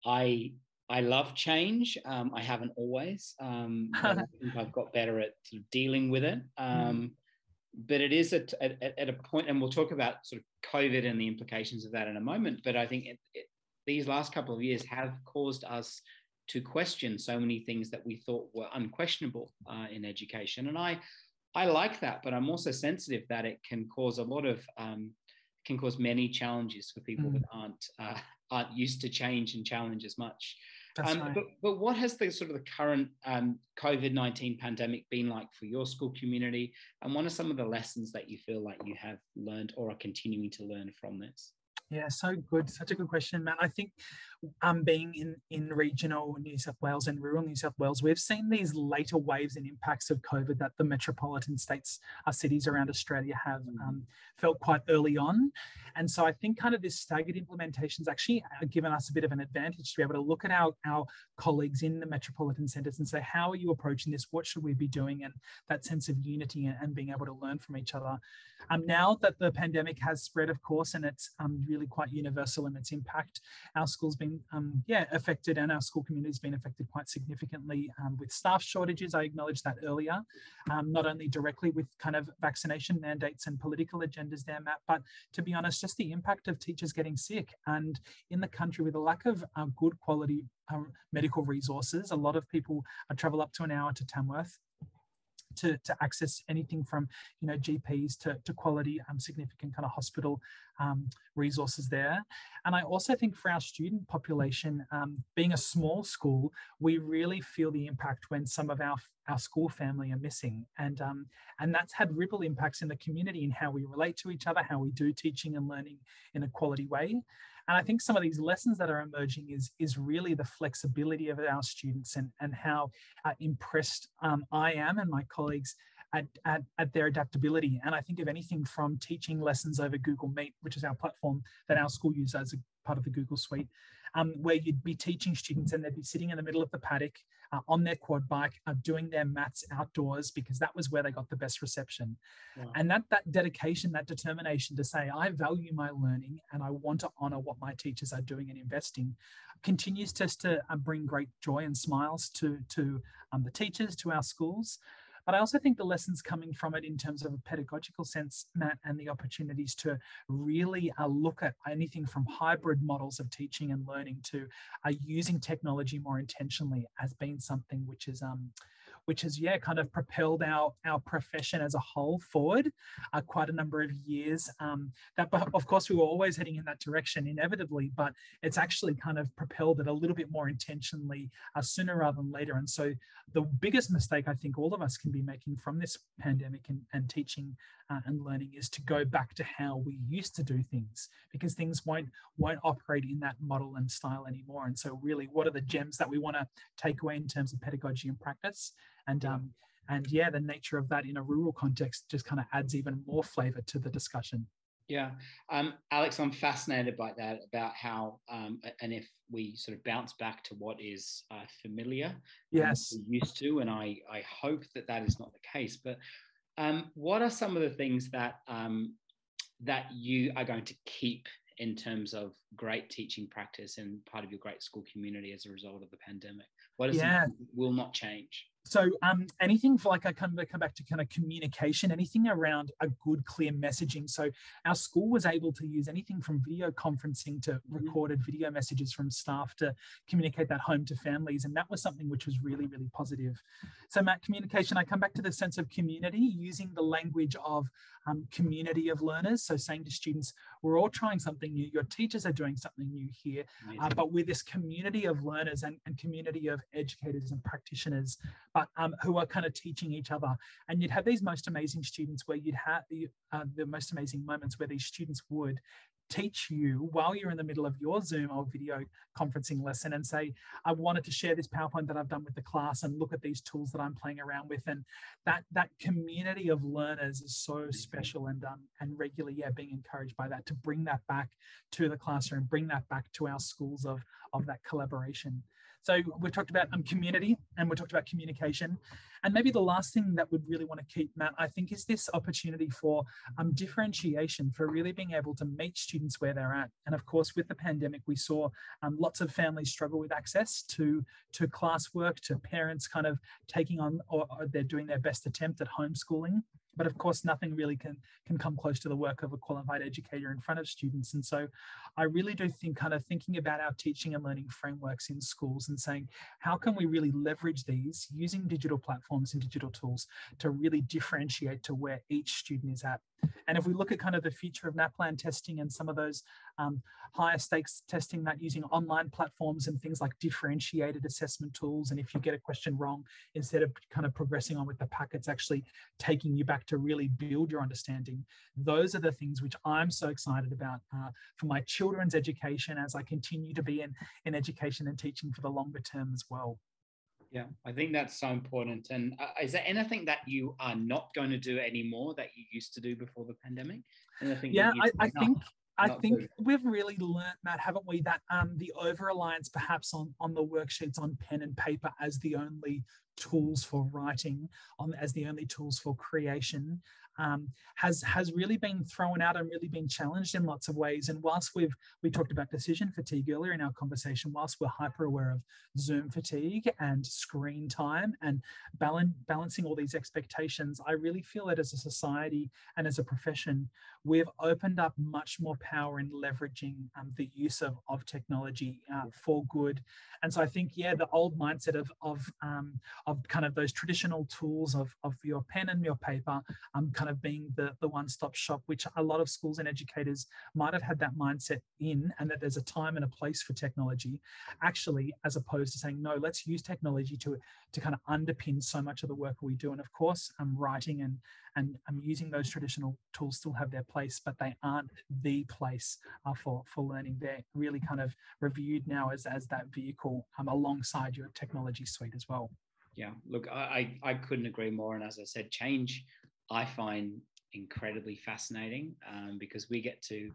I I love change. Um, I haven't always. Um, I think I've got better at sort of dealing with it. Mm-hmm. Um, mm but it is at, at, at, a point, and we'll talk about sort of COVID and the implications of that in a moment. But I think it, it, these last couple of years have caused us to question so many things that we thought were unquestionable uh, in education, and I I like that, but I'm also sensitive that it can cause a lot of um, can cause many challenges for people mm. that aren't uh, aren't used to change and challenge as much. Um, right. but, but what has the sort of the current um, COVID 19 pandemic been like for your school community? And what are some of the lessons that you feel like you have learned or are continuing to learn from this? Yeah, so good. Such a good question, Matt. I think um, being in, in regional New South Wales and rural New South Wales, we've seen these later waves and impacts of COVID that the metropolitan states, our uh, cities around Australia have mm. um, felt quite early on. And so I think kind of this staggered implementations actually given us a bit of an advantage to be able to look at our, our colleagues in the metropolitan centres and say, how are you approaching this? What should we be doing? And that sense of unity and, and being able to learn from each other. Um, now that the pandemic has spread, of course, and it's um, really quite universal in its impact, our school's been, um, yeah, affected and our school community's been affected quite significantly um, with staff shortages. I acknowledged that earlier, um, not only directly with kind of vaccination mandates and political agendas there, Matt, but to be honest, just the impact of teachers getting sick. And in the country with a lack of uh, good quality um, medical resources, a lot of people uh, travel up to an hour to Tamworth to, to access anything from you know GPs to, to quality um, significant kind of hospital um, resources there. And I also think for our student population, um, being a small school, we really feel the impact when some of our our school family are missing, and um, and that's had ripple impacts in the community in how we relate to each other, how we do teaching and learning in a quality way. And I think some of these lessons that are emerging is, is really the flexibility of our students and, and how uh, impressed um, I am and my colleagues at, at, at, their adaptability. And I think of anything from teaching lessons over Google Meet, which is our platform that our school uses as a part of the Google Suite, um, where you'd be teaching students and they'd be sitting in the middle of the paddock uh, on their quad bike, uh, doing their maths outdoors because that was where they got the best reception. Wow. And that that dedication, that determination to say, I value my learning and I want to honor what my teachers are doing and investing, continues just to uh, bring great joy and smiles to to um, the teachers, to our schools. But I also think the lessons coming from it in terms of a pedagogical sense, Matt, and the opportunities to really uh, look at anything from hybrid models of teaching and learning to uh, using technology more intentionally has been something which is um, which has yeah kind of propelled our our profession as a whole forward uh, quite a number of years. Um, that of course we were always heading in that direction inevitably, but it's actually kind of propelled it a little bit more intentionally uh, sooner rather than later. And so the biggest mistake I think all of us can be making from this pandemic and, and teaching uh, and learning is to go back to how we used to do things because things won't won't operate in that model and style anymore. And so really, what are the gems that we want to take away in terms of pedagogy and practice? And um, and yeah, the nature of that in a rural context just kind of adds even more flavor to the discussion. Yeah, um, Alex, I'm fascinated by that about how, um, and if we sort of bounce back to what is uh, familiar, yes, used to, and I I hope that that is not the case. But um, what are some of the things that um, that you are going to keep in terms of great teaching practice and part of your great school community as a result of the pandemic? What is yeah. will not change? So um, anything for like I kind of come back to kind of communication, anything around a good, clear messaging. So our school was able to use anything from video conferencing to mm-hmm. recorded video messages from staff to communicate that home to families. And that was something which was really, really positive. So Matt, communication, I come back to the sense of community using the language of um, community of learners. So saying to students, we're all trying something new. Your teachers are doing something new here, uh, but we're this community of learners and, and community of educators and practitioners but um, who are kind of teaching each other. And you'd have these most amazing students where you'd have uh, the most amazing moments where these students would teach you while you're in the middle of your Zoom or video conferencing lesson and say, I wanted to share this PowerPoint that I've done with the class and look at these tools that I'm playing around with. And that that community of learners is so special and um, and regularly, yeah, being encouraged by that to bring that back to the classroom, bring that back to our schools of, of that collaboration. So we've talked about um, community and we talked about communication. And maybe the last thing that we'd really want to keep, Matt, I think is this opportunity for um, differentiation, for really being able to meet students where they're at. And of course, with the pandemic, we saw um, lots of families struggle with access to, to classwork, to parents kind of taking on, or, or they're doing their best attempt at homeschooling but of course nothing really can can come close to the work of a qualified educator in front of students. And so i really do think kind of thinking about our teaching and learning frameworks in schools and saying how can we really leverage these using digital platforms and digital tools to really differentiate to where each student is at and if we look at kind of the future of NAPLAN testing and some of those um, higher stakes testing that using online platforms and things like differentiated assessment tools, and if you get a question wrong, instead of kind of progressing on with the packets, actually taking you back to really build your understanding, those are the things which I'm so excited about uh, for my children's education as I continue to be in, in education and teaching for the longer term as well. Yeah, I think that's so important. And uh, is there anything that you are not going to do anymore that you used to do before the pandemic? Anything yeah, I, I think I think we've really learned, that, haven't we, that um, the over reliance perhaps on on the worksheets on pen and paper as the only tools for writing, on as the only tools for creation, um, has has really been thrown out and really been challenged in lots of ways. And whilst we've we talked about decision fatigue earlier in our conversation, whilst we're hyper aware of Zoom fatigue and screen time and balance, balancing all these expectations, I really feel that as a society and as a profession, we've opened up much more power in leveraging um, the use of, of technology uh, for good. And so I think, yeah, the old mindset of of um, of kind of those traditional tools of, of your pen and your paper um, kind of being the, the one-stop shop, which a lot of schools and educators might have had that mindset in, and that there's a time and a place for technology, actually, as opposed to saying, no, let's use technology to, to kind of underpin so much of the work we do. And of course, um, writing and, and I'm using those traditional tools still have their place, but they aren't the place uh, for, for learning. They're really kind of reviewed now as, as that vehicle um, alongside your technology suite as well. Yeah, look, I, I couldn't agree more. And as I said, change I find incredibly fascinating um, because we get to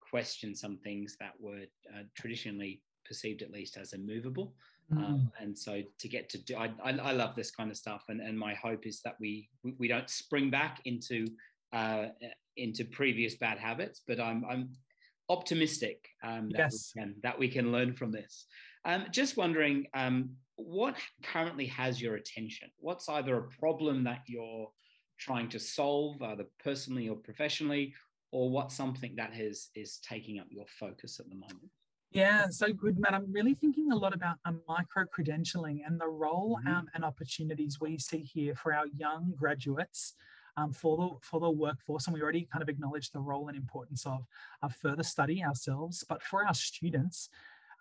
question some things that were uh, traditionally perceived at least as immovable. Um, mm. Um, and so to get to do, I, I, I, love this kind of stuff. And, and my hope is that we, we don't spring back into, uh, into previous bad habits, but I'm, I'm optimistic um, that, yes. we can, that we can learn from this. Um, just wondering, um, what currently has your attention? What's either a problem that you're trying to solve, either personally or professionally, or what's something that is is taking up your focus at the moment? Yeah, so good, Matt. I'm really thinking a lot about um, micro credentialing and the role mm-hmm. um, and opportunities we see here for our young graduates um, for the for the workforce. And we already kind of acknowledge the role and importance of, of further study ourselves, but for our students,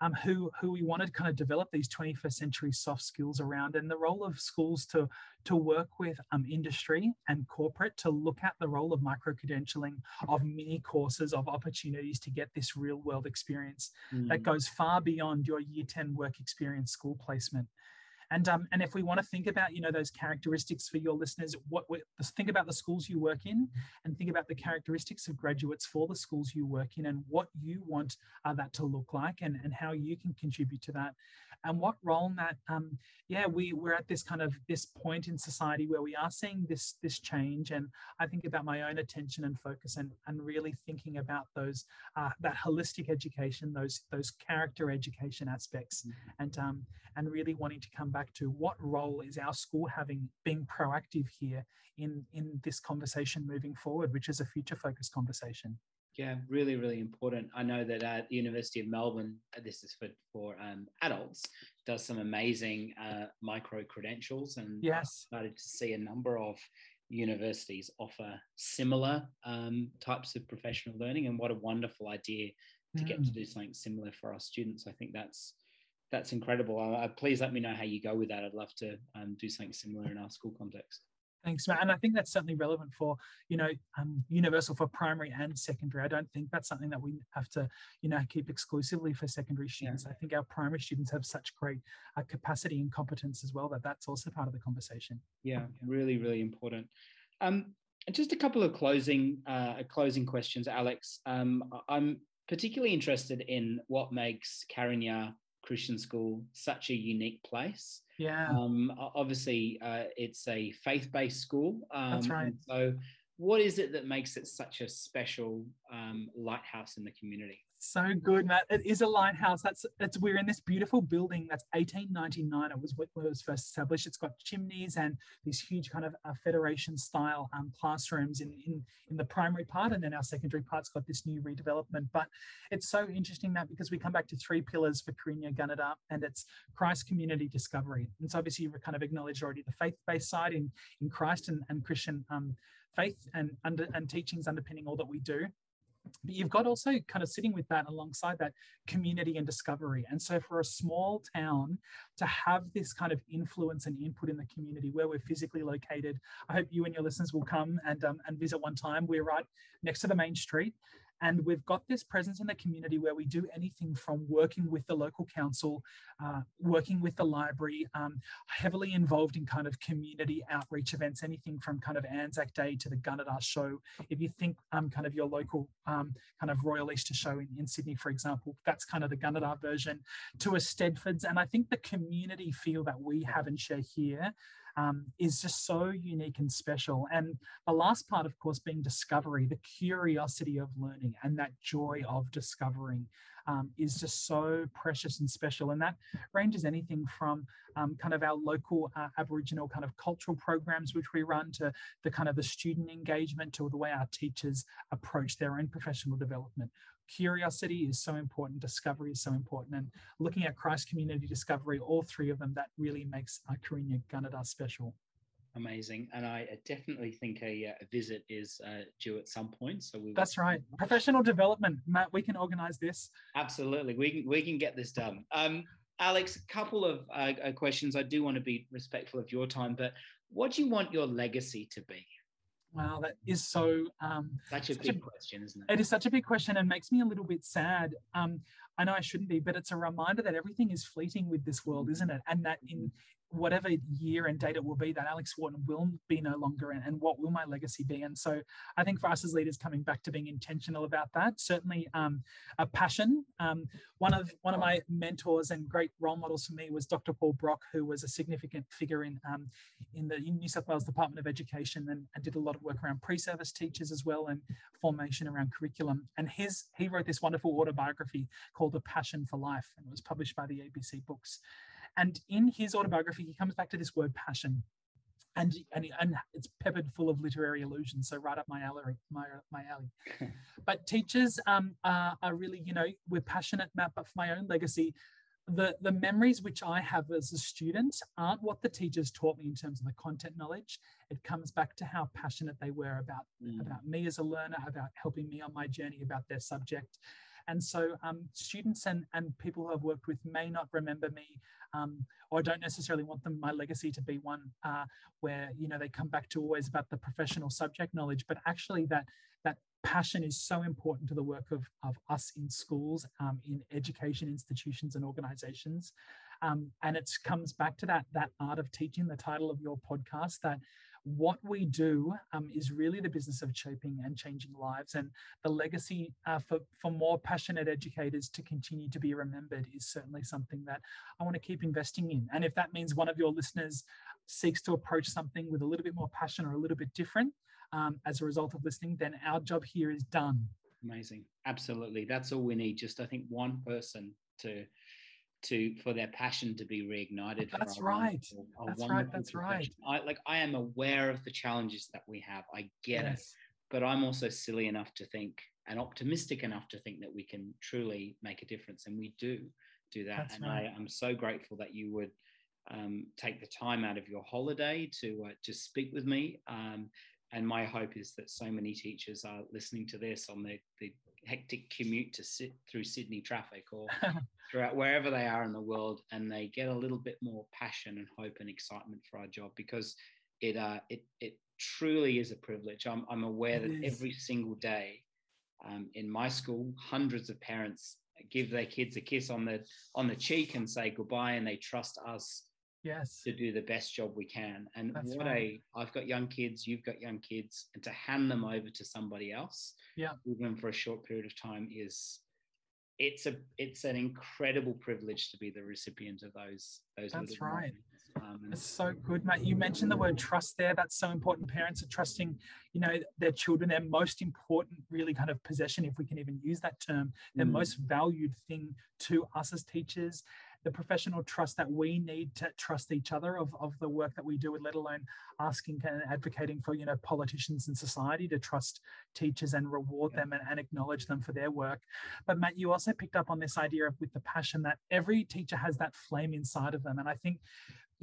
um, who who we wanted to kind of develop these 21st century soft skills around, and the role of schools to to work with um, industry and corporate to look at the role of micro credentialing, of mini courses, of opportunities to get this real world experience mm. that goes far beyond your year 10 work experience school placement. And um, and if we want to think about you know those characteristics for your listeners, what we, think about the schools you work in, and think about the characteristics of graduates for the schools you work in, and what you want uh, that to look like, and and how you can contribute to that, and what role in that. Um, yeah, we we're at this kind of this point in society where we are seeing this this change, and I think about my own attention and focus, and and really thinking about those uh, that holistic education, those those character education aspects, mm-hmm. and um, and really wanting to come back to what role is our school having being proactive here in in this conversation moving forward which is a future focused conversation yeah really really important i know that at the university of melbourne uh, this is for for um, adults does some amazing uh, micro credentials and yes started to see a number of universities offer similar um, types of professional learning and what a wonderful idea to mm. get to mm. do something similar for our students i think that's that's incredible. Uh, please let me know how you go with that. I'd love to um, do something similar in our school context. Thanks, Matt. And I think that's certainly relevant for, you know, um, universal for primary and secondary. I don't think that's something that we have to, you know, keep exclusively for secondary students. Yeah. I think our primary students have such great uh, capacity and competence as well that that's also part of the conversation. Yeah, really, really important. Um, just a couple of closing uh, closing questions, Alex. Um, I'm particularly interested in what makes Carinya Christian School such a unique place. Yeah. Um, obviously, uh, it's a faith based school. Um, That's right. So, what is it that makes it such a special um, lighthouse in the community? So good, Matt. It is a lighthouse. That's it's we're in this beautiful building that's 1899. It was when it was first established. It's got chimneys and these huge kind of uh, Federation style um, classrooms in, in in the primary part, and then our secondary part's got this new redevelopment. But it's so interesting that because we come back to three pillars for Carinya Gunnedah, and it's Christ community discovery. And so obviously you've kind of acknowledged already the faith-based side in in Christ and, and Christian um, faith and under and teachings underpinning all that we do but you've got also kind of sitting with that alongside that community and discovery. And so for a small town to have this kind of influence and input in the community where we're physically located, I hope you and your listeners will come and, um, and visit one time. We're right next to the main street. And we've got this presence in the community where we do anything from working with the local council, uh, working with the library, um, heavily involved in kind of community outreach events, anything from kind of Anzac Day to the Gunnedah show. If you think um, kind of your local um, kind of Royal Easter show in, in Sydney, for example, that's kind of the Gunnedah version to a Stedfords. And I think the community feel that we have and share here um, is just so unique and special. And the last part, of course, being discovery, the curiosity of learning and that joy of discovering um, is just so precious and special. And that ranges anything from um, kind of our local uh, Aboriginal kind of cultural programs, which we run, to the kind of the student engagement, to the way our teachers approach their own professional development. Curiosity is so important, discovery is so important, and looking at Christ community discovery, all three of them, that really makes Carinya Gunnedah special. Amazing, and I definitely think a, uh, a visit is uh, due at some point. So we. That's right. Professional development, Matt. We can organise this. Absolutely, we can we can get this done. Um, Alex, a couple of uh, uh, questions. I do want to be respectful of your time, but what do you want your legacy to be? Wow, that is so. Um, such a such big a, question, isn't it? It is such a big question and makes me a little bit sad. Um, I know I shouldn't be, but it's a reminder that everything is fleeting with this world, isn't it? And that in whatever year and date it will be, that Alex Wharton will be no longer, and, and what will my legacy be? And so I think for us as leaders, coming back to being intentional about that, certainly um, a passion. Um, one of one of my mentors and great role models for me was Dr. Paul Brock, who was a significant figure in um, in the New South Wales Department of Education and, and did a lot of work around pre-service teachers as well and formation around curriculum. And his he wrote this wonderful autobiography called A Passion for Life, and it was published by the ABC Books. And in his autobiography, he comes back to this word passion. And, and, and it's peppered full of literary allusions, so right up my alley. My, my alley. but teachers um, are, are really, you know, we're passionate, Matt, but for my own legacy, the the memories which I have as a student aren't what the teachers taught me in terms of the content knowledge. It comes back to how passionate they were about mm. about me as a learner, about helping me on my journey about their subject. And so um, students and, and people who I've worked with may not remember me um, or I don't necessarily want them, my legacy to be one uh, where, you know, they come back to always about the professional subject knowledge, but actually that, that passion is so important to the work of, of us in schools, um, in education institutions and organizations. Um, and it comes back to that, that art of teaching, the title of your podcast, that what we do um, is really the business of shaping and changing lives. And the legacy uh, for, for more passionate educators to continue to be remembered is certainly something that I want to keep investing in. And if that means one of your listeners seeks to approach something with a little bit more passion or a little bit different um, as a result of listening, then our job here is done. Amazing. Absolutely. That's all we need. Just, I think, one person to to for their passion to be reignited. That's right. That's right. That's right. I like I am aware of the challenges that we have. I get yes. it, but I'm also silly enough to think and optimistic enough to think that we can truly make a difference, and we do do that. That's and right. I am so grateful that you would um, take the time out of your holiday to uh, to speak with me. Um, and my hope is that so many teachers are listening to this on the, the hectic commute to sit through Sydney traffic or throughout wherever they are in the world, and they get a little bit more passion and hope and excitement for our job because it uh, it it truly is a privilege. I'm I'm aware it that is. every single day um, in my school, hundreds of parents give their kids a kiss on the on the cheek and say goodbye, and they trust us yes. to do the best job we can. And That's what right. a i've got young kids you've got young kids and to hand them over to somebody else yeah. even for a short period of time is it's a it's an incredible privilege to be the recipient of those those that's right um, it's so good mate you mentioned the word trust there that's so important parents are trusting you know their children their most important really kind of possession if we can even use that term their mm. most valued thing to us as teachers the professional trust that we need to trust each other of, of the work that we do, let alone asking and advocating for, you know, politicians and society to trust teachers and reward yeah. them and, and acknowledge them for their work. But Matt, you also picked up on this idea of with the passion that every teacher has that flame inside of them. And I think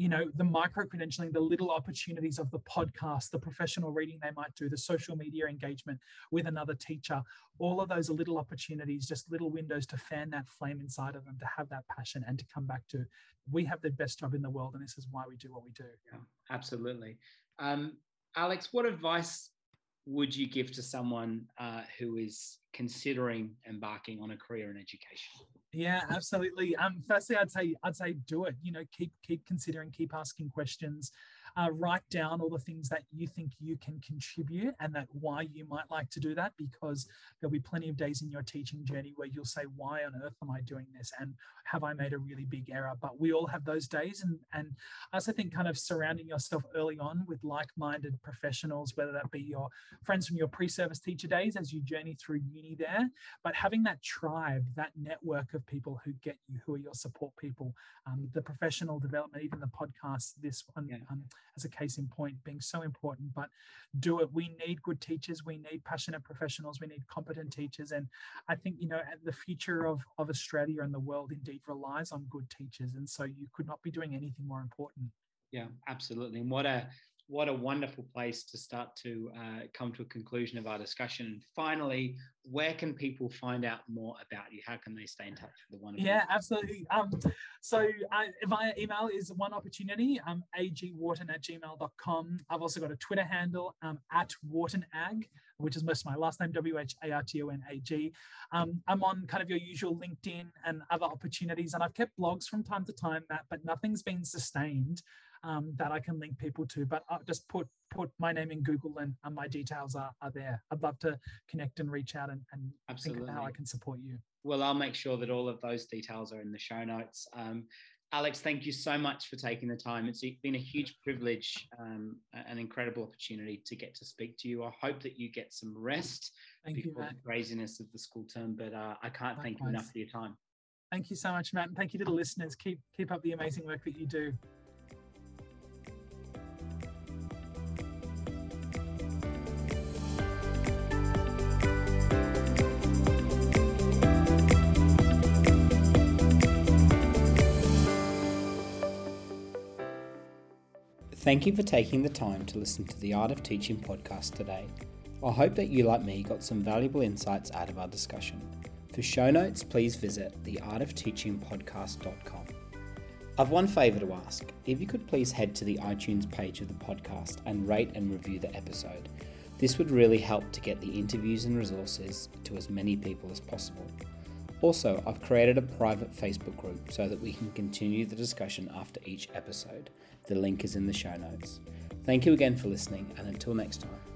you know the micro credentialing the little opportunities of the podcast the professional reading they might do the social media engagement with another teacher all of those little opportunities just little windows to fan that flame inside of them to have that passion and to come back to we have the best job in the world and this is why we do what we do. Yeah absolutely. Um, alex what advice would you give to someone uh, who is considering embarking on a career in education yeah, absolutely. Um, firstly, I'd say I'd say do it. You know, keep keep considering, keep asking questions. Uh, write down all the things that you think you can contribute and that why you might like to do that because there'll be plenty of days in your teaching journey where you'll say why on earth am i doing this and have i made a really big error but we all have those days and and i also think kind of surrounding yourself early on with like-minded professionals whether that be your friends from your pre-service teacher days as you journey through uni there but having that tribe that network of people who get you who are your support people um, the professional development even the podcast this one yeah. um, as a case in point being so important but do it. We need good teachers. We need passionate professionals. We need competent teachers. And i think you know the future of of australia and the world indeed relies on good teachers. And so you could not be doing anything more important. Yeah absolutely. And what a what a wonderful place to start to uh, come to a conclusion of our discussion. And Finally, where can people find out more about you? How can they stay in touch with the one? Yeah, absolutely. Um, so uh, via email is one opportunity, um, agwharton at gmail.com. I've also got a Twitter handle um, at whartonag, which is most of my last name, W-H-A-R-T-O-N-A-G. Um, I'm on kind of your usual LinkedIn and other opportunities, and I've kept blogs from time to time, Matt, but nothing's been sustained um, that I can link people to. But I'll just put put my name in Google and, and my details are, are there. I'd love to connect and reach out and, and think how I can support you. Well, I'll make sure that all of those details are in the show notes. Um, Alex, thank you so much for taking the time. It's been a huge privilege, um, an incredible opportunity to get to speak to you. I hope that you get some rest thank before you, the craziness of the school term, but uh, I can't Likewise. thank you enough for your time. Thank you so much, Matt. And thank you to the listeners. Keep keep up the amazing work that you do. Thank you for taking the time to listen to the Art of Teaching podcast today. I hope that you, like me, got some valuable insights out of our discussion. For show notes, please visit theartofteachingpodcast.com. I've one favour to ask. If you could please head to the iTunes page of the podcast and rate and review the episode. This would really help to get the interviews and resources to as many people as possible. Also, I've created a private Facebook group so that we can continue the discussion after each episode. The link is in the show notes. Thank you again for listening, and until next time.